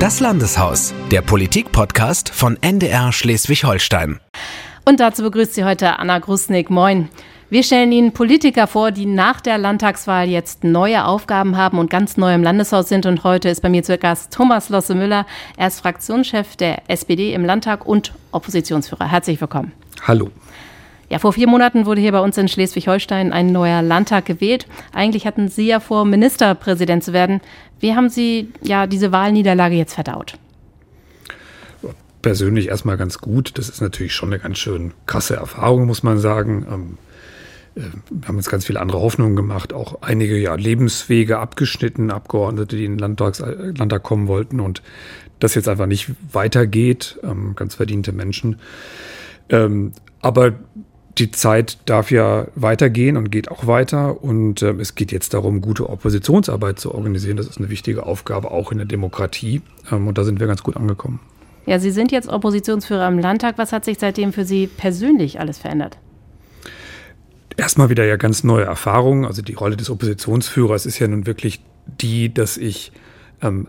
Das Landeshaus, der Politik-Podcast von NDR Schleswig-Holstein. Und dazu begrüßt Sie heute Anna Grusnick. Moin. Wir stellen Ihnen Politiker vor, die nach der Landtagswahl jetzt neue Aufgaben haben und ganz neu im Landeshaus sind. Und heute ist bei mir zu Gast Thomas Losse Müller. Er ist Fraktionschef der SPD im Landtag und Oppositionsführer. Herzlich willkommen. Hallo. Ja, vor vier Monaten wurde hier bei uns in Schleswig-Holstein ein neuer Landtag gewählt. Eigentlich hatten Sie ja vor, Ministerpräsident zu werden. Wie haben Sie ja diese Wahlniederlage jetzt verdaut? Persönlich erstmal ganz gut. Das ist natürlich schon eine ganz schön krasse Erfahrung, muss man sagen. Ähm, äh, wir haben uns ganz viele andere Hoffnungen gemacht, auch einige ja, Lebenswege abgeschnitten, Abgeordnete, die in den Landtags, äh, Landtag kommen wollten und das jetzt einfach nicht weitergeht, ähm, ganz verdiente Menschen. Ähm, aber die Zeit darf ja weitergehen und geht auch weiter. Und äh, es geht jetzt darum, gute Oppositionsarbeit zu organisieren. Das ist eine wichtige Aufgabe auch in der Demokratie. Ähm, und da sind wir ganz gut angekommen. Ja, Sie sind jetzt Oppositionsführer im Landtag. Was hat sich seitdem für Sie persönlich alles verändert? Erstmal wieder ja ganz neue Erfahrungen. Also die Rolle des Oppositionsführers ist ja nun wirklich die, dass ich ähm,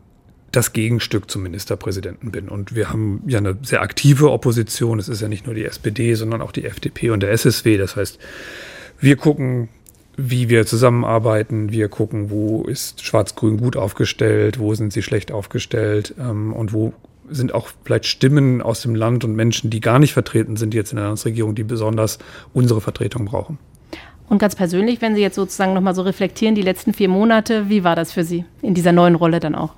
das Gegenstück zum Ministerpräsidenten bin. Und wir haben ja eine sehr aktive Opposition. Es ist ja nicht nur die SPD, sondern auch die FDP und der SSW. Das heißt, wir gucken, wie wir zusammenarbeiten. Wir gucken, wo ist Schwarz-Grün gut aufgestellt, wo sind sie schlecht aufgestellt ähm, und wo sind auch vielleicht Stimmen aus dem Land und Menschen, die gar nicht vertreten sind jetzt in der Landesregierung, die besonders unsere Vertretung brauchen. Und ganz persönlich, wenn Sie jetzt sozusagen nochmal so reflektieren, die letzten vier Monate, wie war das für Sie in dieser neuen Rolle dann auch?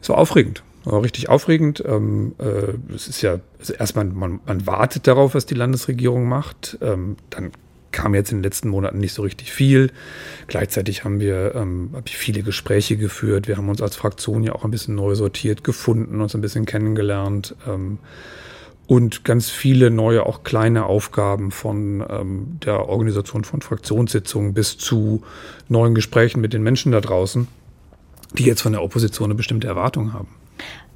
Es war aufregend. War richtig aufregend. Ähm, äh, es ist ja, also erstmal, man, man, wartet darauf, was die Landesregierung macht. Ähm, dann kam jetzt in den letzten Monaten nicht so richtig viel. Gleichzeitig haben wir ähm, hab viele Gespräche geführt. Wir haben uns als Fraktion ja auch ein bisschen neu sortiert gefunden, uns ein bisschen kennengelernt. Ähm, und ganz viele neue, auch kleine Aufgaben von ähm, der Organisation von Fraktionssitzungen bis zu neuen Gesprächen mit den Menschen da draußen die jetzt von der Opposition eine bestimmte Erwartung haben.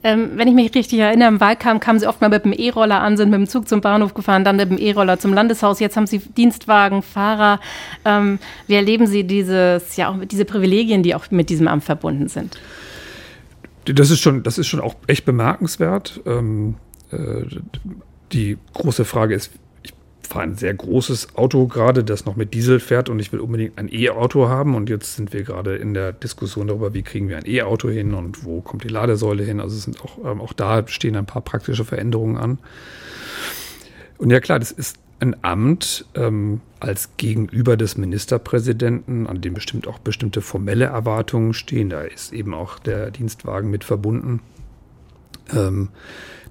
Ähm, wenn ich mich richtig erinnere, im Wahlkampf kamen Sie oft mal mit dem E-Roller an, sind mit dem Zug zum Bahnhof gefahren, dann mit dem E-Roller zum Landeshaus. Jetzt haben Sie Dienstwagen, Fahrer. Ähm, wie erleben Sie dieses, ja, auch diese Privilegien, die auch mit diesem Amt verbunden sind? Das ist schon, das ist schon auch echt bemerkenswert. Ähm, äh, die große Frage ist, fahre ein sehr großes Auto gerade, das noch mit Diesel fährt und ich will unbedingt ein E-Auto haben. Und jetzt sind wir gerade in der Diskussion darüber, wie kriegen wir ein E-Auto hin und wo kommt die Ladesäule hin. Also es sind auch, ähm, auch da stehen ein paar praktische Veränderungen an. Und ja klar, das ist ein Amt ähm, als Gegenüber des Ministerpräsidenten, an dem bestimmt auch bestimmte formelle Erwartungen stehen. Da ist eben auch der Dienstwagen mit verbunden. Ähm,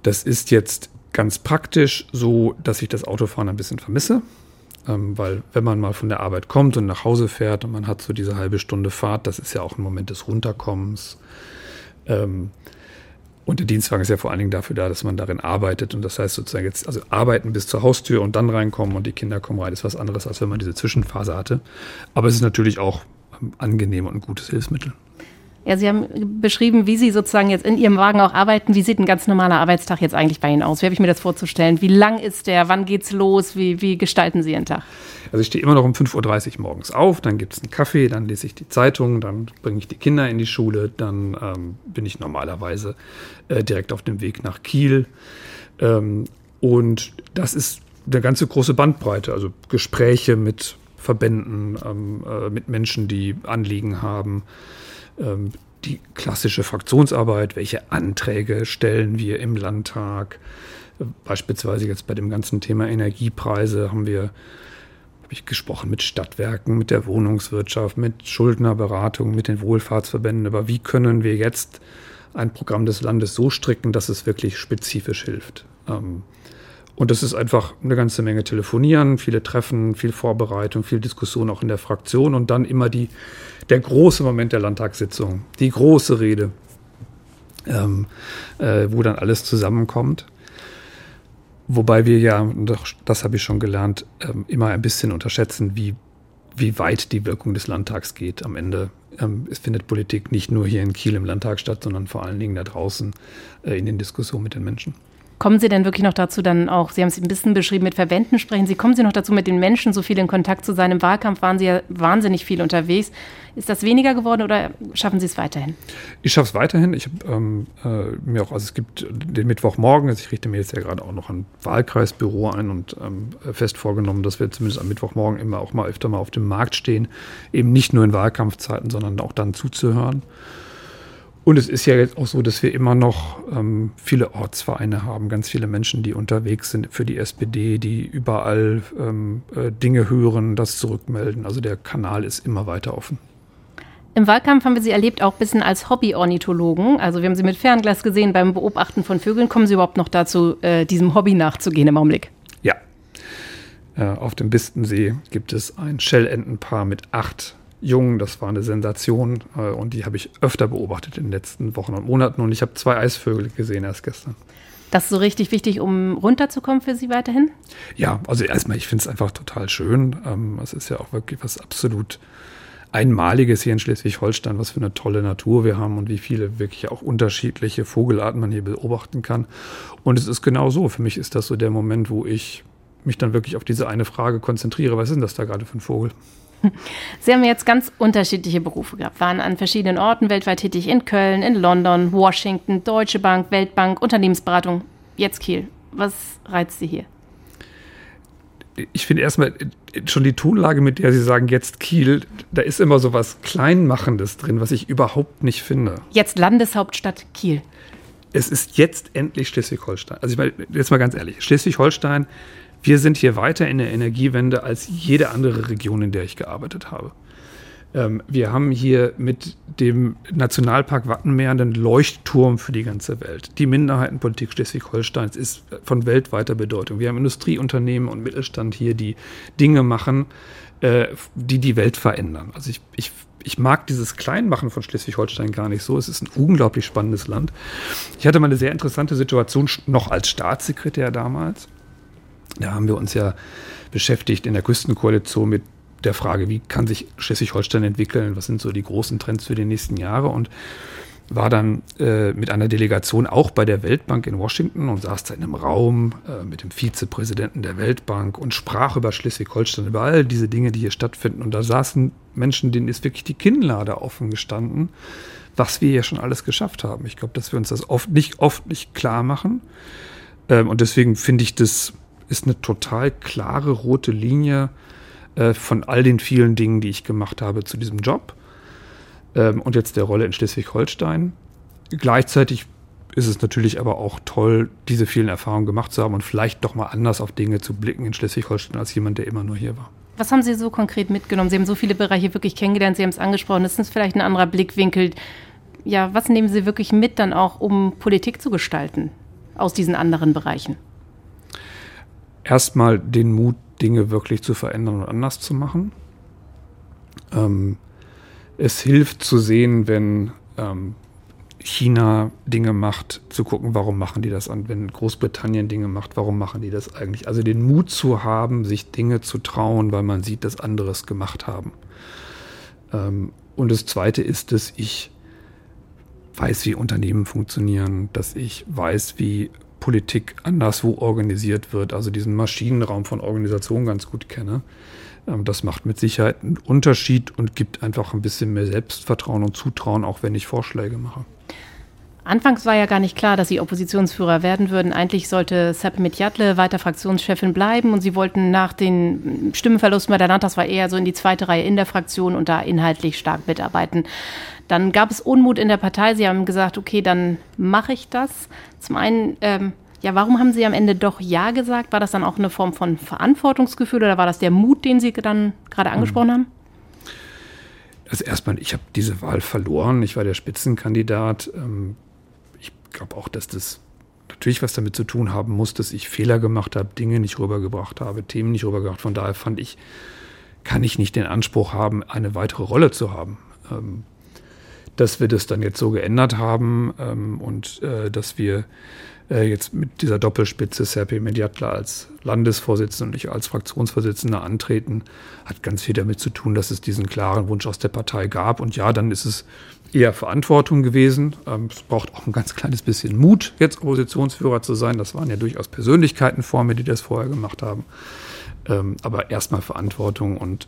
das ist jetzt ganz praktisch so, dass ich das Autofahren ein bisschen vermisse. Ähm, weil wenn man mal von der Arbeit kommt und nach Hause fährt und man hat so diese halbe Stunde Fahrt, das ist ja auch ein Moment des Runterkommens. Ähm, und der Dienstwagen ist ja vor allen Dingen dafür da, dass man darin arbeitet. Und das heißt sozusagen jetzt, also arbeiten bis zur Haustür und dann reinkommen und die Kinder kommen rein, ist was anderes, als wenn man diese Zwischenphase hatte. Aber es ist natürlich auch ähm, angenehm und ein gutes Hilfsmittel. Ja, Sie haben beschrieben, wie Sie sozusagen jetzt in Ihrem Wagen auch arbeiten. Wie sieht ein ganz normaler Arbeitstag jetzt eigentlich bei Ihnen aus? Wie habe ich mir das vorzustellen? Wie lang ist der? Wann geht's los? Wie, wie gestalten Sie Ihren Tag? Also ich stehe immer noch um 5.30 Uhr morgens auf, dann gibt es einen Kaffee, dann lese ich die Zeitung, dann bringe ich die Kinder in die Schule, dann ähm, bin ich normalerweise äh, direkt auf dem Weg nach Kiel. Ähm, und das ist eine ganze große Bandbreite, also Gespräche mit Verbänden, ähm, äh, mit Menschen, die Anliegen haben ähm, die klassische Fraktionsarbeit, welche Anträge stellen wir im Landtag. Beispielsweise jetzt bei dem ganzen Thema Energiepreise haben wir habe ich gesprochen mit Stadtwerken, mit der Wohnungswirtschaft, mit Schuldnerberatung, mit den Wohlfahrtsverbänden über wie können wir jetzt ein Programm des Landes so stricken, dass es wirklich spezifisch hilft. Ähm, und das ist einfach eine ganze Menge Telefonieren, viele Treffen, viel Vorbereitung, viel Diskussion auch in der Fraktion und dann immer die, der große Moment der Landtagssitzung, die große Rede, ähm, äh, wo dann alles zusammenkommt. Wobei wir ja, das habe ich schon gelernt, ähm, immer ein bisschen unterschätzen, wie, wie weit die Wirkung des Landtags geht. Am Ende ähm, es findet Politik nicht nur hier in Kiel im Landtag statt, sondern vor allen Dingen da draußen äh, in den Diskussionen mit den Menschen. Kommen Sie denn wirklich noch dazu, dann auch, Sie haben es ein bisschen beschrieben, mit Verwenden sprechen Sie, kommen Sie noch dazu, mit den Menschen so viel in Kontakt zu sein? Im Wahlkampf waren Sie ja wahnsinnig viel unterwegs. Ist das weniger geworden oder schaffen Sie es weiterhin? Ich schaffe es weiterhin. Ich habe ähm, äh, mir auch, also es gibt den Mittwochmorgen, also ich richte mir jetzt ja gerade auch noch ein Wahlkreisbüro ein und ähm, fest vorgenommen, dass wir zumindest am Mittwochmorgen immer auch mal öfter mal auf dem Markt stehen, eben nicht nur in Wahlkampfzeiten, sondern auch dann zuzuhören. Und es ist ja jetzt auch so, dass wir immer noch ähm, viele Ortsvereine haben, ganz viele Menschen, die unterwegs sind für die SPD, die überall ähm, äh, Dinge hören, das zurückmelden. Also der Kanal ist immer weiter offen. Im Wahlkampf haben wir Sie erlebt auch ein bisschen als Hobby-Ornithologen. Also wir haben Sie mit Fernglas gesehen beim Beobachten von Vögeln. Kommen Sie überhaupt noch dazu, äh, diesem Hobby nachzugehen im Augenblick? Ja. Äh, auf dem Bistensee gibt es ein Schellentenpaar mit acht Jungen. Das war eine Sensation äh, und die habe ich öfter beobachtet in den letzten Wochen und Monaten. Und ich habe zwei Eisvögel gesehen erst gestern. Das ist so richtig wichtig, um runterzukommen für Sie weiterhin? Ja, also erstmal, ich finde es einfach total schön. Ähm, es ist ja auch wirklich was absolut Einmaliges hier in Schleswig-Holstein, was für eine tolle Natur wir haben und wie viele wirklich auch unterschiedliche Vogelarten man hier beobachten kann. Und es ist genau so. Für mich ist das so der Moment, wo ich mich dann wirklich auf diese eine Frage konzentriere. Was ist denn das da gerade für ein Vogel? Sie haben jetzt ganz unterschiedliche Berufe gehabt, waren an verschiedenen Orten weltweit tätig, in Köln, in London, Washington, Deutsche Bank, Weltbank, Unternehmensberatung, jetzt Kiel. Was reizt Sie hier? Ich finde erstmal schon die Tonlage, mit der Sie sagen, jetzt Kiel, da ist immer so was Kleinmachendes drin, was ich überhaupt nicht finde. Jetzt Landeshauptstadt Kiel. Es ist jetzt endlich Schleswig-Holstein. Also ich meine, jetzt mal ganz ehrlich, Schleswig-Holstein wir sind hier weiter in der Energiewende als jede andere Region, in der ich gearbeitet habe. Ähm, wir haben hier mit dem Nationalpark Wattenmeer einen Leuchtturm für die ganze Welt. Die Minderheitenpolitik Schleswig-Holsteins ist von weltweiter Bedeutung. Wir haben Industrieunternehmen und Mittelstand hier, die Dinge machen, äh, die die Welt verändern. Also ich, ich ich mag dieses Kleinmachen von Schleswig-Holstein gar nicht so. Es ist ein unglaublich spannendes Land. Ich hatte mal eine sehr interessante Situation noch als Staatssekretär damals. Da haben wir uns ja beschäftigt in der Küstenkoalition mit der Frage, wie kann sich Schleswig-Holstein entwickeln, was sind so die großen Trends für die nächsten Jahre und war dann äh, mit einer Delegation auch bei der Weltbank in Washington und saß da in einem Raum äh, mit dem Vizepräsidenten der Weltbank und sprach über Schleswig-Holstein, über all diese Dinge, die hier stattfinden. Und da saßen Menschen, denen ist wirklich die Kinnlade offen gestanden, was wir ja schon alles geschafft haben. Ich glaube, dass wir uns das oft nicht, oft nicht klar machen. Ähm, und deswegen finde ich das ist eine total klare rote Linie äh, von all den vielen Dingen, die ich gemacht habe zu diesem Job ähm, und jetzt der Rolle in Schleswig-Holstein. Gleichzeitig ist es natürlich aber auch toll, diese vielen Erfahrungen gemacht zu haben und vielleicht doch mal anders auf Dinge zu blicken in Schleswig-Holstein als jemand, der immer nur hier war. Was haben Sie so konkret mitgenommen? Sie haben so viele Bereiche wirklich kennengelernt, Sie haben es angesprochen, das ist vielleicht ein anderer Blickwinkel. Ja, was nehmen Sie wirklich mit dann auch, um Politik zu gestalten aus diesen anderen Bereichen? Erstmal den Mut, Dinge wirklich zu verändern und anders zu machen. Ähm, es hilft zu sehen, wenn ähm, China Dinge macht, zu gucken, warum machen die das an, wenn Großbritannien Dinge macht, warum machen die das eigentlich? Also den Mut zu haben, sich Dinge zu trauen, weil man sieht, dass andere es gemacht haben. Ähm, und das Zweite ist, dass ich weiß, wie Unternehmen funktionieren, dass ich weiß, wie Politik anderswo organisiert wird, also diesen Maschinenraum von Organisation ganz gut kenne. Ähm, das macht mit Sicherheit einen Unterschied und gibt einfach ein bisschen mehr Selbstvertrauen und Zutrauen, auch wenn ich Vorschläge mache. Anfangs war ja gar nicht klar, dass Sie Oppositionsführer werden würden. Eigentlich sollte Sepp Mitjatle weiter Fraktionschefin bleiben und Sie wollten nach den Stimmenverlusten bei der Landtagswahl eher so in die zweite Reihe in der Fraktion und da inhaltlich stark mitarbeiten. Dann gab es Unmut in der Partei. Sie haben gesagt, okay, dann mache ich das. Zum einen, ähm, ja, warum haben Sie am Ende doch Ja gesagt? War das dann auch eine Form von Verantwortungsgefühl oder war das der Mut, den Sie dann gerade angesprochen mhm. haben? Also erstmal, ich habe diese Wahl verloren. Ich war der Spitzenkandidat. Ähm, glaube auch, dass das natürlich was damit zu tun haben muss, dass ich Fehler gemacht habe, Dinge nicht rübergebracht habe, Themen nicht rübergebracht. Von daher fand ich, kann ich nicht den Anspruch haben, eine weitere Rolle zu haben. Ähm, dass wir das dann jetzt so geändert haben ähm, und äh, dass wir äh, jetzt mit dieser Doppelspitze Serpi Mediatler als Landesvorsitzender und ich als Fraktionsvorsitzender antreten, hat ganz viel damit zu tun, dass es diesen klaren Wunsch aus der Partei gab. Und ja, dann ist es eher Verantwortung gewesen. Ähm, es braucht auch ein ganz kleines bisschen Mut, jetzt Oppositionsführer zu sein. Das waren ja durchaus Persönlichkeiten vor mir, die das vorher gemacht haben. Ähm, aber erstmal Verantwortung und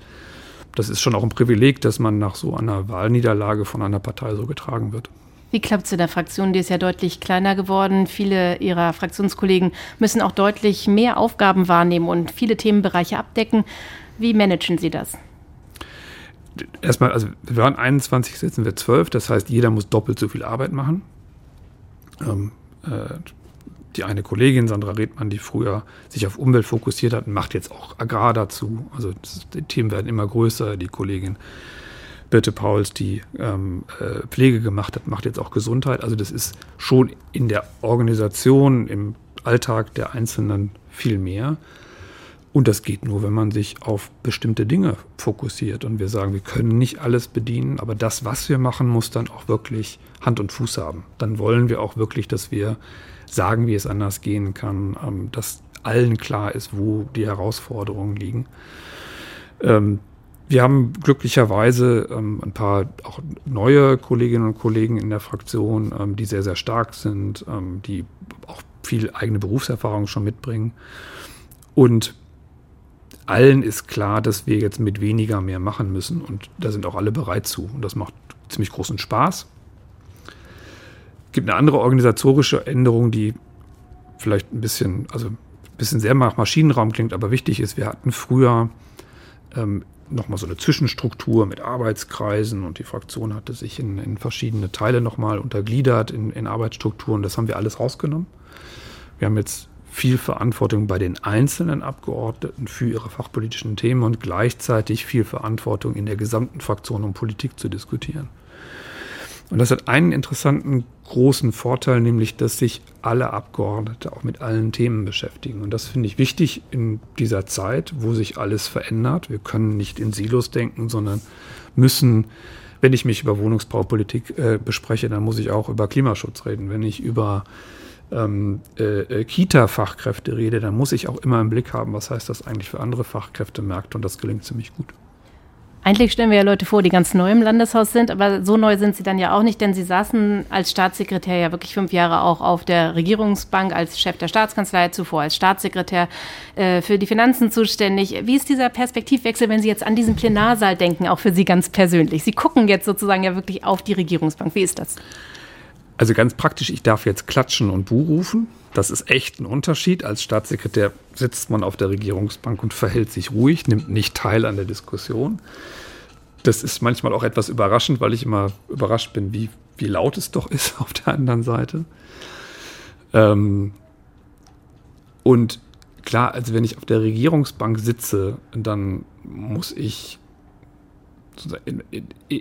das ist schon auch ein Privileg, dass man nach so einer Wahlniederlage von einer Partei so getragen wird. Wie klappt es in der Fraktion? Die ist ja deutlich kleiner geworden. Viele Ihrer Fraktionskollegen müssen auch deutlich mehr Aufgaben wahrnehmen und viele Themenbereiche abdecken. Wie managen Sie das? Erstmal, also wir waren 21, sitzen wir 12, das heißt, jeder muss doppelt so viel Arbeit machen. Ähm, äh, die eine Kollegin, Sandra Redmann, die früher sich auf Umwelt fokussiert hat, macht jetzt auch Agrar dazu. Also die Themen werden immer größer. Die Kollegin Birte Pauls, die ähm, äh, Pflege gemacht hat, macht jetzt auch Gesundheit. Also das ist schon in der Organisation, im Alltag der Einzelnen viel mehr. Und das geht nur, wenn man sich auf bestimmte Dinge fokussiert. Und wir sagen, wir können nicht alles bedienen, aber das, was wir machen, muss dann auch wirklich Hand und Fuß haben. Dann wollen wir auch wirklich, dass wir sagen, wie es anders gehen kann, ähm, dass allen klar ist, wo die Herausforderungen liegen. Ähm, wir haben glücklicherweise ähm, ein paar auch neue Kolleginnen und Kollegen in der Fraktion, die sehr, sehr stark sind, die auch viel eigene Berufserfahrung schon mitbringen. Und allen ist klar, dass wir jetzt mit weniger mehr machen müssen. Und da sind auch alle bereit zu. Und das macht ziemlich großen Spaß gibt eine andere organisatorische Änderung, die vielleicht ein bisschen, also ein bisschen sehr nach Maschinenraum klingt, aber wichtig ist. Wir hatten früher ähm, nochmal so eine Zwischenstruktur mit Arbeitskreisen und die Fraktion hatte sich in, in verschiedene Teile nochmal untergliedert in, in Arbeitsstrukturen. Das haben wir alles rausgenommen. Wir haben jetzt viel Verantwortung bei den einzelnen Abgeordneten für ihre fachpolitischen Themen und gleichzeitig viel Verantwortung in der gesamten Fraktion, um Politik zu diskutieren. Und das hat einen interessanten großen Vorteil, nämlich dass sich alle Abgeordnete auch mit allen Themen beschäftigen. Und das finde ich wichtig in dieser Zeit, wo sich alles verändert. Wir können nicht in Silos denken, sondern müssen, wenn ich mich über Wohnungsbaupolitik äh, bespreche, dann muss ich auch über Klimaschutz reden. Wenn ich über ähm, äh, äh Kita-Fachkräfte rede, dann muss ich auch immer im Blick haben, was heißt das eigentlich für andere Fachkräftemärkte und das gelingt ziemlich gut. Eigentlich stellen wir ja Leute vor, die ganz neu im Landeshaus sind, aber so neu sind sie dann ja auch nicht, denn sie saßen als Staatssekretär ja wirklich fünf Jahre auch auf der Regierungsbank als Chef der Staatskanzlei, zuvor als Staatssekretär äh, für die Finanzen zuständig. Wie ist dieser Perspektivwechsel, wenn Sie jetzt an diesen Plenarsaal denken, auch für Sie ganz persönlich? Sie gucken jetzt sozusagen ja wirklich auf die Regierungsbank. Wie ist das? Also ganz praktisch, ich darf jetzt klatschen und Buh rufen. Das ist echt ein Unterschied. Als Staatssekretär sitzt man auf der Regierungsbank und verhält sich ruhig, nimmt nicht teil an der Diskussion. Das ist manchmal auch etwas überraschend, weil ich immer überrascht bin, wie, wie laut es doch ist auf der anderen Seite. Ähm und klar, also wenn ich auf der Regierungsbank sitze, dann muss ich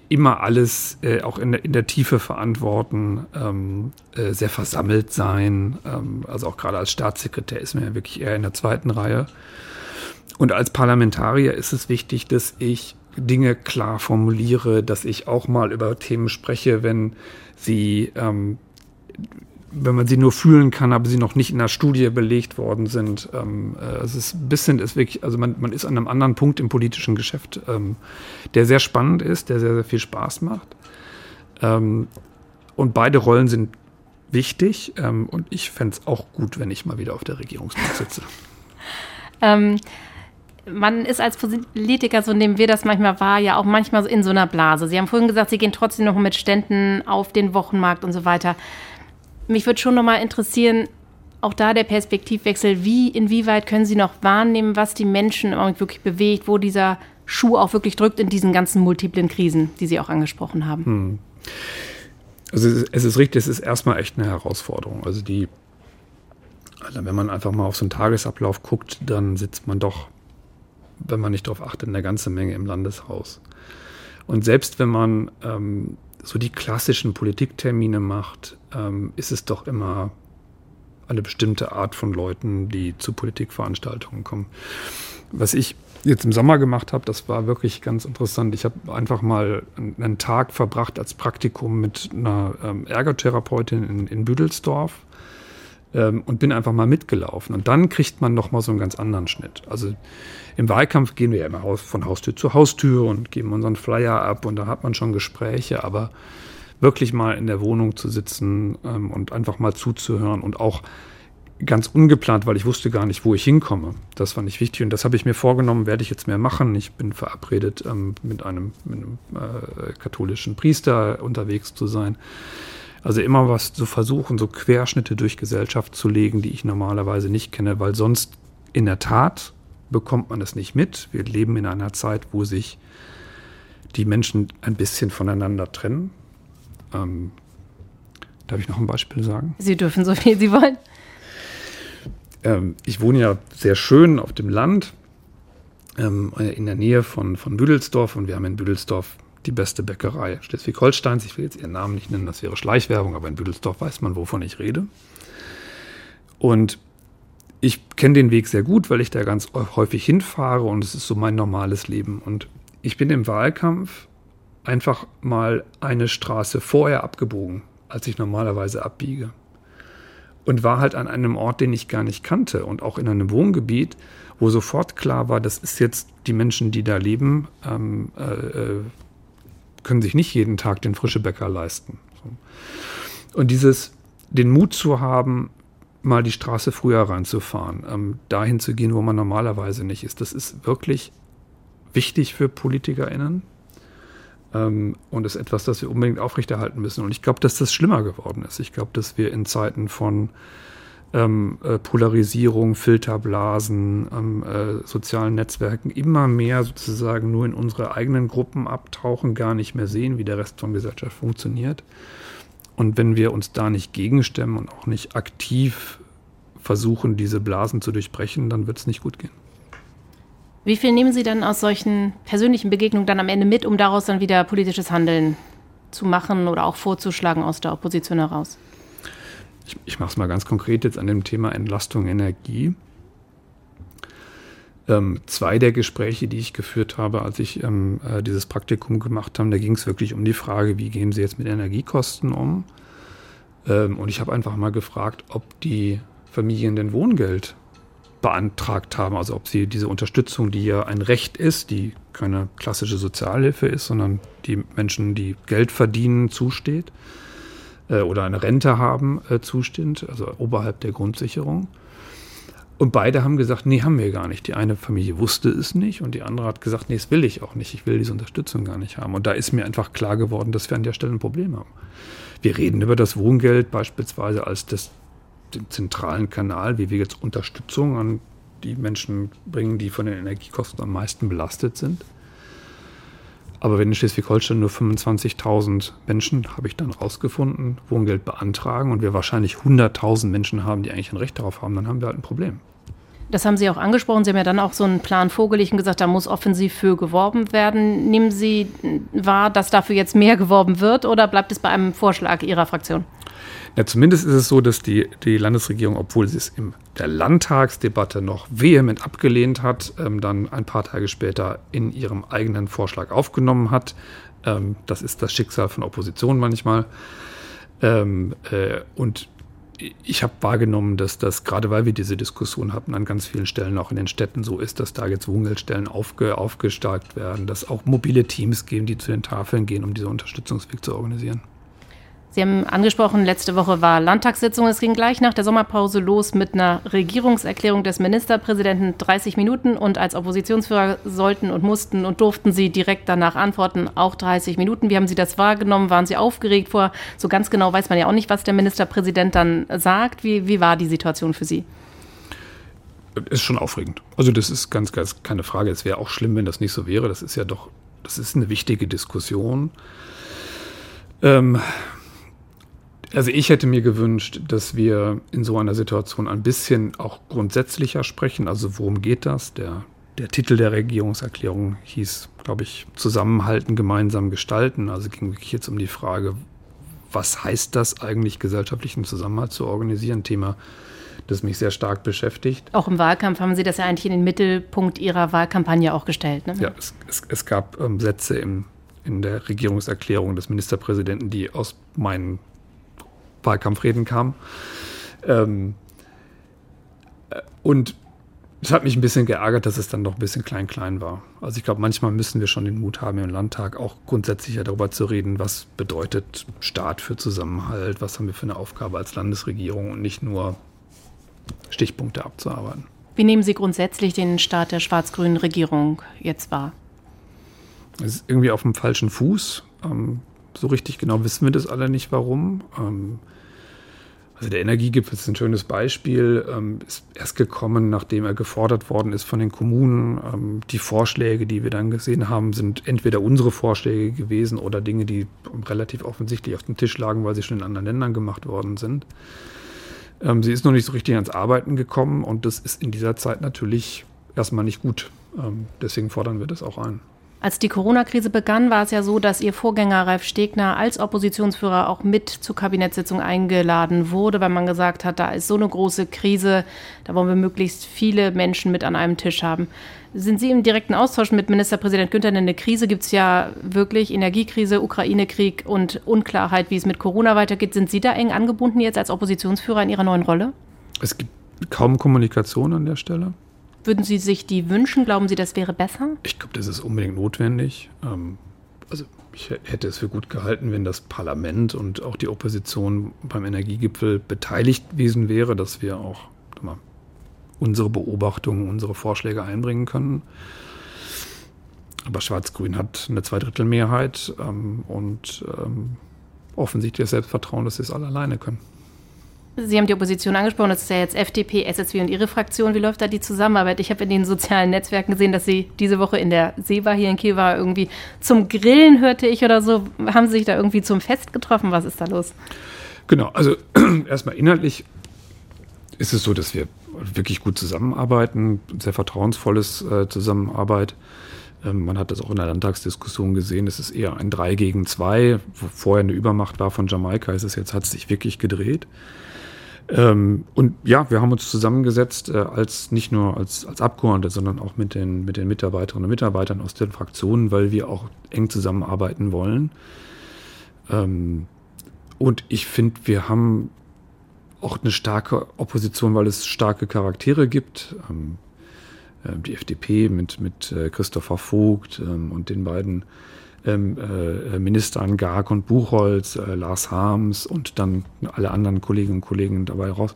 immer alles äh, auch in der, in der, Tiefe verantworten, ähm, äh, sehr versammelt sein. Ähm, also auch gerade als Staatssekretär ist man ja wirklich eher in der zweiten Reihe. Und als Parlamentarier ist es wichtig, dass ich Dinge klar formuliere, dass ich auch mal über Themen spreche, wenn sie ähm, wenn man sie nur fühlen kann, aber sie noch nicht in der Studie belegt worden sind. Ähm, äh, es ist ein bisschen, ist wirklich, also man, man ist an einem anderen Punkt im politischen Geschäft, ähm, der sehr spannend ist, der sehr, sehr viel Spaß macht. Ähm, und beide Rollen sind wichtig ähm, und ich fände es auch gut, wenn ich mal wieder auf der Regierungsbank sitze. Ähm, man ist als Politiker, so nehmen wir das manchmal wahr, ja auch manchmal in so einer Blase. Sie haben vorhin gesagt, Sie gehen trotzdem noch mit Ständen auf den Wochenmarkt und so weiter. Mich würde schon noch mal interessieren, auch da der Perspektivwechsel, wie, inwieweit können Sie noch wahrnehmen, was die Menschen wirklich bewegt, wo dieser Schuh auch wirklich drückt in diesen ganzen multiplen Krisen, die Sie auch angesprochen haben? Hm. Also es ist, es ist richtig, es ist erstmal echt eine Herausforderung. Also die, also wenn man einfach mal auf so einen Tagesablauf guckt, dann sitzt man doch, wenn man nicht darauf achtet, eine ganze Menge im Landeshaus. Und selbst wenn man ähm, so die klassischen Politiktermine macht, ähm, ist es doch immer eine bestimmte Art von Leuten, die zu Politikveranstaltungen kommen. Was ich jetzt im Sommer gemacht habe, das war wirklich ganz interessant. Ich habe einfach mal einen Tag verbracht als Praktikum mit einer ähm, Ergotherapeutin in, in Büdelsdorf ähm, und bin einfach mal mitgelaufen. Und dann kriegt man noch mal so einen ganz anderen Schnitt. Also im Wahlkampf gehen wir ja immer von Haustür zu Haustür und geben unseren Flyer ab und da hat man schon Gespräche, aber wirklich mal in der Wohnung zu sitzen ähm, und einfach mal zuzuhören und auch ganz ungeplant, weil ich wusste gar nicht, wo ich hinkomme. Das fand ich wichtig und das habe ich mir vorgenommen, werde ich jetzt mehr machen. Ich bin verabredet, ähm, mit einem, mit einem äh, katholischen Priester unterwegs zu sein. Also immer was zu versuchen, so Querschnitte durch Gesellschaft zu legen, die ich normalerweise nicht kenne, weil sonst in der Tat bekommt man es nicht mit. Wir leben in einer Zeit, wo sich die Menschen ein bisschen voneinander trennen. Ähm, darf ich noch ein Beispiel sagen? Sie dürfen so viel Sie wollen. Ähm, ich wohne ja sehr schön auf dem Land, ähm, in der Nähe von, von Büdelsdorf und wir haben in Büdelsdorf die beste Bäckerei Schleswig-Holsteins. Ich will jetzt ihren Namen nicht nennen, das wäre Schleichwerbung, aber in Büdelsdorf weiß man, wovon ich rede. Und ich kenne den Weg sehr gut, weil ich da ganz häufig hinfahre und es ist so mein normales Leben. Und ich bin im Wahlkampf einfach mal eine Straße vorher abgebogen, als ich normalerweise abbiege. Und war halt an einem Ort, den ich gar nicht kannte und auch in einem Wohngebiet, wo sofort klar war, das ist jetzt die Menschen, die da leben, ähm, äh, äh können sich nicht jeden Tag den frische Bäcker leisten. Und dieses, den Mut zu haben, mal die Straße früher reinzufahren, ähm, dahin zu gehen, wo man normalerweise nicht ist. Das ist wirklich wichtig für PolitikerInnen ähm, und ist etwas, das wir unbedingt aufrechterhalten müssen. Und ich glaube, dass das schlimmer geworden ist. Ich glaube, dass wir in Zeiten von ähm, äh, Polarisierung, Filterblasen, ähm, äh, sozialen Netzwerken immer mehr sozusagen nur in unsere eigenen Gruppen abtauchen, gar nicht mehr sehen, wie der Rest von Gesellschaft funktioniert. Und wenn wir uns da nicht gegenstemmen und auch nicht aktiv versuchen, diese Blasen zu durchbrechen, dann wird es nicht gut gehen. Wie viel nehmen Sie dann aus solchen persönlichen Begegnungen dann am Ende mit, um daraus dann wieder politisches Handeln zu machen oder auch vorzuschlagen aus der Opposition heraus? Ich, ich mache es mal ganz konkret jetzt an dem Thema Entlastung Energie. Ähm, zwei der Gespräche, die ich geführt habe, als ich ähm, äh, dieses Praktikum gemacht habe, da ging es wirklich um die Frage, wie gehen Sie jetzt mit Energiekosten um? Ähm, und ich habe einfach mal gefragt, ob die Familien denn Wohngeld beantragt haben, also ob sie diese Unterstützung, die ja ein Recht ist, die keine klassische Sozialhilfe ist, sondern die Menschen, die Geld verdienen, zusteht äh, oder eine Rente haben, äh, zusteht, also oberhalb der Grundsicherung. Und beide haben gesagt, nee, haben wir gar nicht. Die eine Familie wusste es nicht und die andere hat gesagt, nee, das will ich auch nicht. Ich will diese Unterstützung gar nicht haben. Und da ist mir einfach klar geworden, dass wir an der Stelle ein Problem haben. Wir reden über das Wohngeld beispielsweise als das, den zentralen Kanal, wie wir jetzt Unterstützung an die Menschen bringen, die von den Energiekosten am meisten belastet sind. Aber wenn in Schleswig-Holstein nur 25.000 Menschen, habe ich dann rausgefunden, Wohngeld beantragen und wir wahrscheinlich 100.000 Menschen haben, die eigentlich ein Recht darauf haben, dann haben wir halt ein Problem. Das haben Sie auch angesprochen. Sie haben ja dann auch so einen Plan vorgelegt und gesagt, da muss offensiv für geworben werden. Nehmen Sie wahr, dass dafür jetzt mehr geworben wird oder bleibt es bei einem Vorschlag Ihrer Fraktion? Ja, zumindest ist es so, dass die, die Landesregierung, obwohl sie es in der Landtagsdebatte noch vehement abgelehnt hat, ähm, dann ein paar Tage später in ihrem eigenen Vorschlag aufgenommen hat. Ähm, das ist das Schicksal von Opposition manchmal. Ähm, äh, und ich habe wahrgenommen, dass das, gerade weil wir diese Diskussion hatten, an ganz vielen Stellen auch in den Städten so ist, dass da jetzt Wohngeldstellen aufge, aufgestarkt werden, dass auch mobile Teams geben, die zu den Tafeln gehen, um diese Unterstützungsweg zu organisieren. Sie haben angesprochen, letzte Woche war Landtagssitzung. Es ging gleich nach der Sommerpause los mit einer Regierungserklärung des Ministerpräsidenten 30 Minuten und als Oppositionsführer sollten und mussten und durften Sie direkt danach antworten, auch 30 Minuten. Wie haben Sie das wahrgenommen? Waren Sie aufgeregt vor? So ganz genau weiß man ja auch nicht, was der Ministerpräsident dann sagt. Wie, wie war die Situation für Sie? Ist schon aufregend. Also das ist ganz, ganz keine Frage. Es wäre auch schlimm, wenn das nicht so wäre. Das ist ja doch, das ist eine wichtige Diskussion. Ähm, also ich hätte mir gewünscht, dass wir in so einer Situation ein bisschen auch grundsätzlicher sprechen. Also worum geht das? Der, der Titel der Regierungserklärung hieß, glaube ich, Zusammenhalten, gemeinsam gestalten. Also ging wirklich jetzt um die Frage, was heißt das eigentlich, gesellschaftlichen Zusammenhalt zu organisieren? Thema, das mich sehr stark beschäftigt. Auch im Wahlkampf haben Sie das ja eigentlich in den Mittelpunkt Ihrer Wahlkampagne auch gestellt. Ne? Ja, es, es, es gab ähm, Sätze im, in der Regierungserklärung des Ministerpräsidenten, die aus meinen Wahlkampfreden kam. Ähm, äh, und es hat mich ein bisschen geärgert, dass es dann doch ein bisschen klein-klein war. Also ich glaube, manchmal müssen wir schon den Mut haben, im Landtag auch grundsätzlicher darüber zu reden, was bedeutet Staat für Zusammenhalt, was haben wir für eine Aufgabe als Landesregierung und nicht nur Stichpunkte abzuarbeiten. Wie nehmen Sie grundsätzlich den Start der schwarz-grünen Regierung jetzt wahr? Es ist irgendwie auf dem falschen Fuß. Ähm, so richtig genau wissen wir das alle nicht, warum. Ähm, also der Energiegipfel ist ein schönes Beispiel, ähm, ist erst gekommen, nachdem er gefordert worden ist von den Kommunen. Ähm, die Vorschläge, die wir dann gesehen haben, sind entweder unsere Vorschläge gewesen oder Dinge, die relativ offensichtlich auf dem Tisch lagen, weil sie schon in anderen Ländern gemacht worden sind. Ähm, sie ist noch nicht so richtig ans Arbeiten gekommen und das ist in dieser Zeit natürlich erstmal nicht gut. Ähm, deswegen fordern wir das auch ein. Als die Corona-Krise begann, war es ja so, dass Ihr Vorgänger Ralf Stegner als Oppositionsführer auch mit zur Kabinettssitzung eingeladen wurde, weil man gesagt hat, da ist so eine große Krise, da wollen wir möglichst viele Menschen mit an einem Tisch haben. Sind Sie im direkten Austausch mit Ministerpräsident Günther? Denn eine Krise gibt es ja wirklich, Energiekrise, Ukraine-Krieg und Unklarheit, wie es mit Corona weitergeht. Sind Sie da eng angebunden jetzt als Oppositionsführer in Ihrer neuen Rolle? Es gibt kaum Kommunikation an der Stelle. Würden Sie sich die wünschen? Glauben Sie, das wäre besser? Ich glaube, das ist unbedingt notwendig. Ähm, also ich hätte es für gut gehalten, wenn das Parlament und auch die Opposition beim Energiegipfel beteiligt gewesen wäre, dass wir auch mal, unsere Beobachtungen, unsere Vorschläge einbringen können. Aber Schwarz-Grün hat eine Zweidrittelmehrheit ähm, und ähm, offensichtlich das Selbstvertrauen, dass sie es alle alleine können. Sie haben die Opposition angesprochen, das ist ja jetzt FDP, SSW und Ihre Fraktion. Wie läuft da die Zusammenarbeit? Ich habe in den sozialen Netzwerken gesehen, dass Sie diese Woche in der Seebar hier in Kiel war, irgendwie zum Grillen hörte ich oder so. Haben Sie sich da irgendwie zum Fest getroffen? Was ist da los? Genau, also erstmal inhaltlich ist es so, dass wir wirklich gut zusammenarbeiten, sehr vertrauensvolles äh, Zusammenarbeit. Ähm, man hat das auch in der Landtagsdiskussion gesehen. Es ist eher ein 3 gegen 2. Wo vorher eine Übermacht war von Jamaika, ist es jetzt, hat es sich wirklich gedreht. Ähm, und ja, wir haben uns zusammengesetzt, äh, als nicht nur als, als Abgeordnete, sondern auch mit den, mit den Mitarbeiterinnen und Mitarbeitern aus den Fraktionen, weil wir auch eng zusammenarbeiten wollen. Ähm, und ich finde, wir haben auch eine starke Opposition, weil es starke Charaktere gibt. Ähm, äh, die FDP mit, mit äh, Christopher Vogt ähm, und den beiden ähm, äh, Ministern Garg und Buchholz, äh, Lars Harms und dann alle anderen Kolleginnen und Kollegen dabei raus.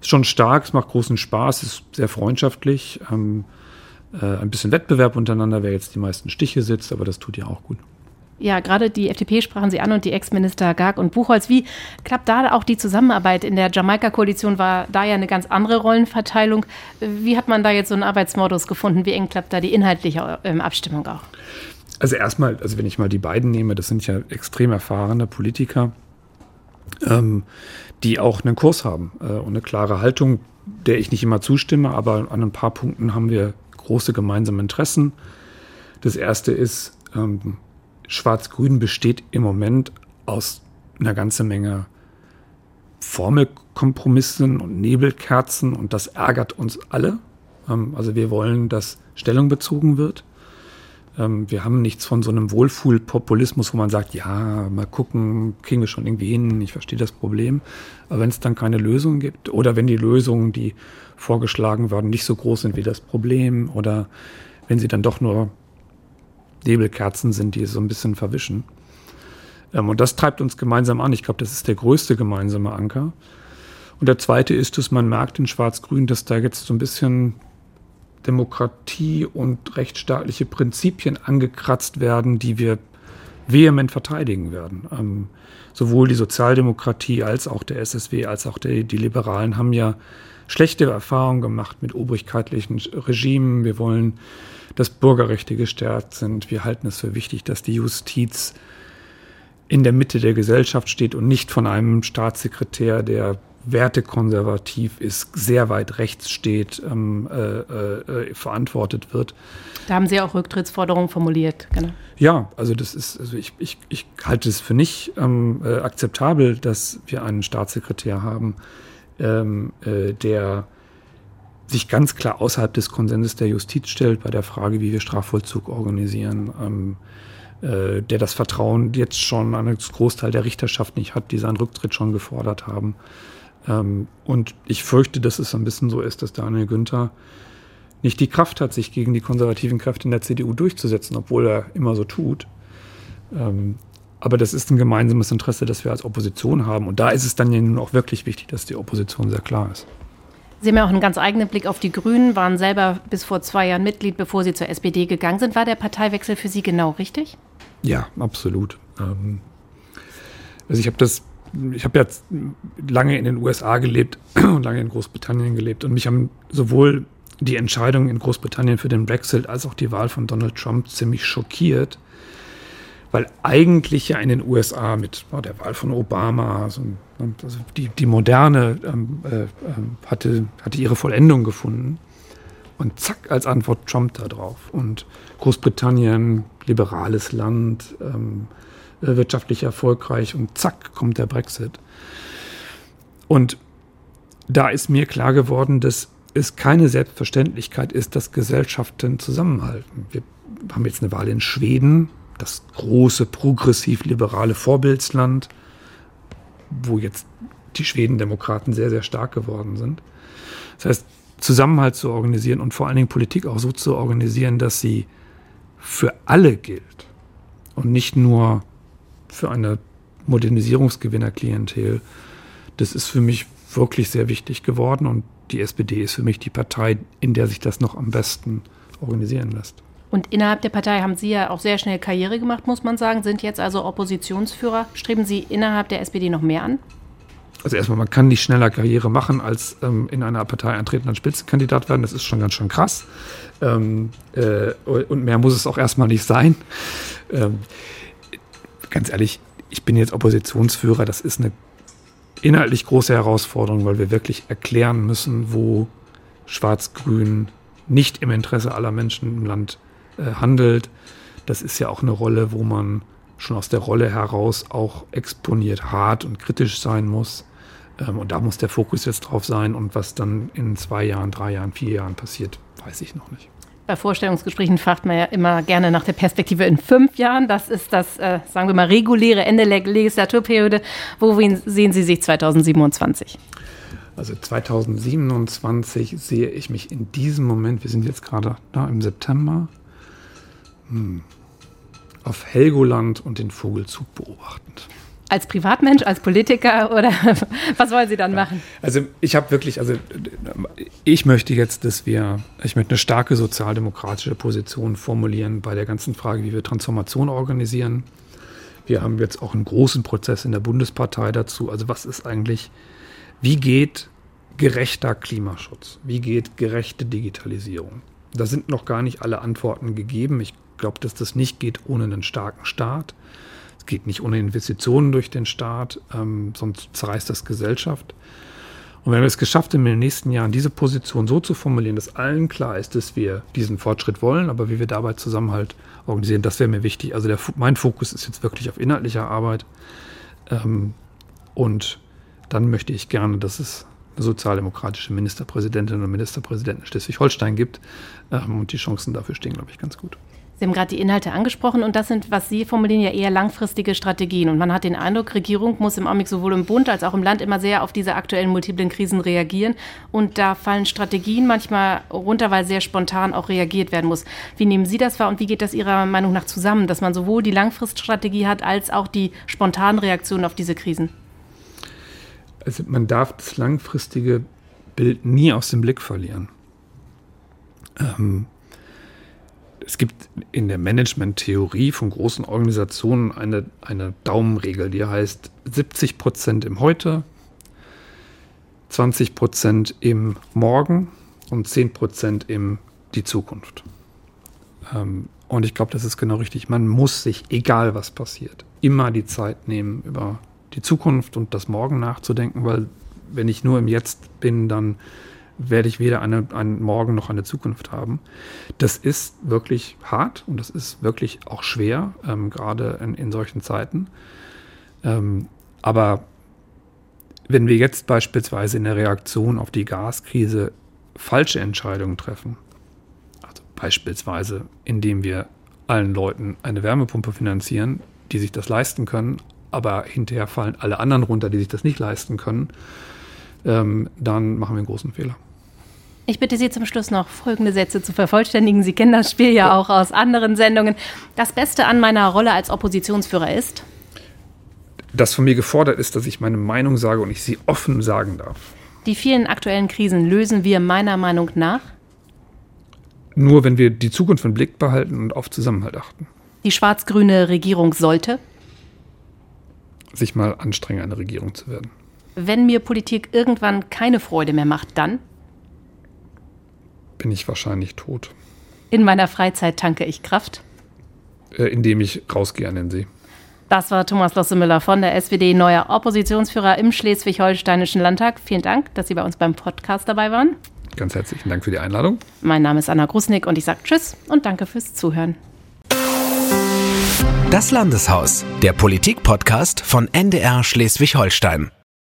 Ist schon stark, es macht großen Spaß, ist sehr freundschaftlich. Ähm, äh, ein bisschen Wettbewerb untereinander, wer jetzt die meisten Stiche sitzt, aber das tut ja auch gut. Ja, gerade die FDP sprachen Sie an und die Ex-Minister Garg und Buchholz. Wie klappt da auch die Zusammenarbeit? In der Jamaika-Koalition war da ja eine ganz andere Rollenverteilung. Wie hat man da jetzt so einen Arbeitsmodus gefunden? Wie eng klappt da die inhaltliche ähm, Abstimmung auch? Also erstmal, also wenn ich mal die beiden nehme, das sind ja extrem erfahrene Politiker, ähm, die auch einen Kurs haben äh, und eine klare Haltung, der ich nicht immer zustimme, aber an ein paar Punkten haben wir große gemeinsame Interessen. Das erste ist, ähm, Schwarz-Grün besteht im Moment aus einer ganzen Menge Formelkompromissen und Nebelkerzen und das ärgert uns alle. Ähm, also wir wollen, dass Stellung bezogen wird. Ähm, wir haben nichts von so einem Wohlfühlpopulismus, wo man sagt, ja, mal gucken, kriegen wir schon irgendwie hin, ich verstehe das Problem. Aber wenn es dann keine Lösung gibt oder wenn die Lösungen, die vorgeschlagen werden, nicht so groß sind wie das Problem oder wenn sie dann doch nur Nebelkerzen sind, die so ein bisschen verwischen. Ähm, und das treibt uns gemeinsam an. Ich glaube, das ist der größte gemeinsame Anker. Und der zweite ist, dass man merkt in Schwarz-Grün, dass da jetzt so ein bisschen Demokratie und rechtsstaatliche Prinzipien angekratzt werden, die wir vehement verteidigen werden. Ähm, sowohl die Sozialdemokratie als auch der SSW als auch der, die Liberalen haben ja schlechte Erfahrungen gemacht mit obrigkeitlichen Regimen. Wir wollen dass Bürgerrechte gestärkt sind. Wir halten es für wichtig, dass die Justiz in der Mitte der Gesellschaft steht und nicht von einem Staatssekretär, der wertekonservativ ist, sehr weit rechts steht, ähm, äh, äh, verantwortet wird. Da haben Sie auch Rücktrittsforderungen formuliert, genau. Ja, also das ist, also ich, ich, ich halte es für nicht ähm, äh, akzeptabel, dass wir einen Staatssekretär haben, ähm, äh, der sich ganz klar außerhalb des Konsenses der Justiz stellt bei der Frage, wie wir Strafvollzug organisieren, ähm, äh, der das Vertrauen jetzt schon an einen Großteil der Richterschaft nicht hat, die seinen Rücktritt schon gefordert haben. Ähm, und ich fürchte, dass es ein bisschen so ist, dass Daniel Günther nicht die Kraft hat, sich gegen die konservativen Kräfte in der CDU durchzusetzen, obwohl er immer so tut. Ähm, aber das ist ein gemeinsames Interesse, das wir als Opposition haben. Und da ist es dann ja nun auch wirklich wichtig, dass die Opposition sehr klar ist. Sie haben ja auch einen ganz eigenen Blick auf die Grünen, waren selber bis vor zwei Jahren Mitglied, bevor Sie zur SPD gegangen sind. War der Parteiwechsel für Sie genau richtig? Ja, absolut. Ähm, also ich habe das, ich habe jetzt lange in den USA gelebt und lange in Großbritannien gelebt und mich haben sowohl die Entscheidung in Großbritannien für den Brexit als auch die Wahl von Donald Trump ziemlich schockiert, weil eigentlich ja in den USA mit oh, der Wahl von Obama, also, also die, die Moderne ähm, äh, hatte, hatte ihre Vollendung gefunden. Und zack, als Antwort Trump da drauf. Und Großbritannien, liberales Land, ähm, äh, wirtschaftlich erfolgreich und zack, kommt der Brexit. Und da ist mir klar geworden, dass es keine Selbstverständlichkeit ist, dass Gesellschaften zusammenhalten. Wir haben jetzt eine Wahl in Schweden, das große progressiv-liberale Vorbildsland, wo jetzt die Schwedendemokraten sehr, sehr stark geworden sind. Das heißt, Zusammenhalt zu organisieren und vor allen Dingen Politik auch so zu organisieren, dass sie für alle gilt und nicht nur für eine Modernisierungsgewinnerklientel, das ist für mich wirklich sehr wichtig geworden und die SPD ist für mich die Partei, in der sich das noch am besten organisieren lässt. Und innerhalb der Partei haben Sie ja auch sehr schnell Karriere gemacht, muss man sagen, sind jetzt also Oppositionsführer. Streben Sie innerhalb der SPD noch mehr an? Also erstmal, man kann nicht schneller Karriere machen, als ähm, in einer Partei eintreten als Spitzenkandidat werden. Das ist schon ganz schön krass. Ähm, äh, und mehr muss es auch erstmal nicht sein. Ähm, ganz ehrlich, ich bin jetzt Oppositionsführer. Das ist eine inhaltlich große Herausforderung, weil wir wirklich erklären müssen, wo Schwarz-Grün nicht im Interesse aller Menschen im Land äh, handelt. Das ist ja auch eine Rolle, wo man schon aus der Rolle heraus auch exponiert hart und kritisch sein muss. Ähm, und da muss der Fokus jetzt drauf sein. Und was dann in zwei Jahren, drei Jahren, vier Jahren passiert, weiß ich noch nicht. Bei Vorstellungsgesprächen fragt man ja immer gerne nach der Perspektive in fünf Jahren. Das ist das, äh, sagen wir mal, reguläre Ende der Legislaturperiode. Wo sehen Sie sich 2027? Also 2027 sehe ich mich in diesem Moment, wir sind jetzt gerade da im September, hm. Auf Helgoland und den Vogelzug beobachtend. Als Privatmensch, als Politiker oder was wollen Sie dann ja. machen? Also ich habe wirklich, also ich möchte jetzt, dass wir, ich möchte eine starke sozialdemokratische Position formulieren bei der ganzen Frage, wie wir Transformation organisieren. Wir haben jetzt auch einen großen Prozess in der Bundespartei dazu. Also was ist eigentlich, wie geht gerechter Klimaschutz? Wie geht gerechte Digitalisierung? Da sind noch gar nicht alle Antworten gegeben. Ich glaube, dass das nicht geht ohne einen starken Staat. Es geht nicht ohne Investitionen durch den Staat, ähm, sonst zerreißt das Gesellschaft. Und wenn wir es geschafft haben, in den nächsten Jahren diese Position so zu formulieren, dass allen klar ist, dass wir diesen Fortschritt wollen, aber wie wir dabei Zusammenhalt organisieren, das wäre mir wichtig. Also der, mein Fokus ist jetzt wirklich auf inhaltlicher Arbeit. Ähm, und dann möchte ich gerne, dass es eine sozialdemokratische Ministerpräsidentin oder Ministerpräsidenten Schleswig-Holstein gibt. Ähm, und die Chancen dafür stehen, glaube ich, ganz gut. Sie haben gerade die Inhalte angesprochen und das sind, was Sie formulieren, ja eher langfristige Strategien. Und man hat den Eindruck, Regierung muss im Augenblick sowohl im Bund als auch im Land immer sehr auf diese aktuellen multiplen Krisen reagieren. Und da fallen Strategien manchmal runter, weil sehr spontan auch reagiert werden muss. Wie nehmen Sie das wahr und wie geht das Ihrer Meinung nach zusammen, dass man sowohl die Langfriststrategie hat als auch die spontanen Reaktionen auf diese Krisen? Also man darf das langfristige Bild nie aus dem Blick verlieren. Ähm, es gibt in der Management-Theorie von großen Organisationen eine, eine Daumenregel, die heißt 70 Prozent im Heute, 20 Prozent im Morgen und 10 Prozent in die Zukunft. Ähm, und ich glaube, das ist genau richtig. Man muss sich, egal was passiert, immer die Zeit nehmen, über die Zukunft und das Morgen nachzudenken, weil wenn ich nur im Jetzt bin, dann werde ich weder eine, einen Morgen noch eine Zukunft haben. Das ist wirklich hart und das ist wirklich auch schwer, ähm, gerade in, in, solchen Zeiten. Ähm, aber wenn wir jetzt beispielsweise in der Reaktion auf die Gaskrise falsche Entscheidungen treffen, also beispielsweise indem wir allen Leuten eine Wärmepumpe finanzieren, die sich das leisten können, aber hinterher fallen alle anderen runter, die sich das nicht leisten können, ähm, dann machen wir einen großen Fehler. Ich bitte Sie zum Schluss noch folgende Sätze zu vervollständigen. Sie kennen das Spiel ja auch aus anderen Sendungen. Das Beste an meiner Rolle als Oppositionsführer ist? Dass von mir gefordert ist, dass ich meine Meinung sage und ich sie offen sagen darf. Die vielen aktuellen Krisen lösen wir meiner Meinung nach? Nur wenn wir die Zukunft im Blick behalten und auf Zusammenhalt achten. Die schwarz-grüne Regierung sollte? Sich mal anstrengen, eine Regierung zu werden. Wenn mir Politik irgendwann keine Freude mehr macht, dann? bin ich wahrscheinlich tot. In meiner Freizeit tanke ich Kraft? Äh, indem ich rausgehe an den See. Das war Thomas Lossemüller von der SPD, neuer Oppositionsführer im Schleswig-Holsteinischen Landtag. Vielen Dank, dass Sie bei uns beim Podcast dabei waren. Ganz herzlichen Dank für die Einladung. Mein Name ist Anna Grusnick und ich sage Tschüss und danke fürs Zuhören. Das Landeshaus, der Politik-Podcast von NDR Schleswig-Holstein.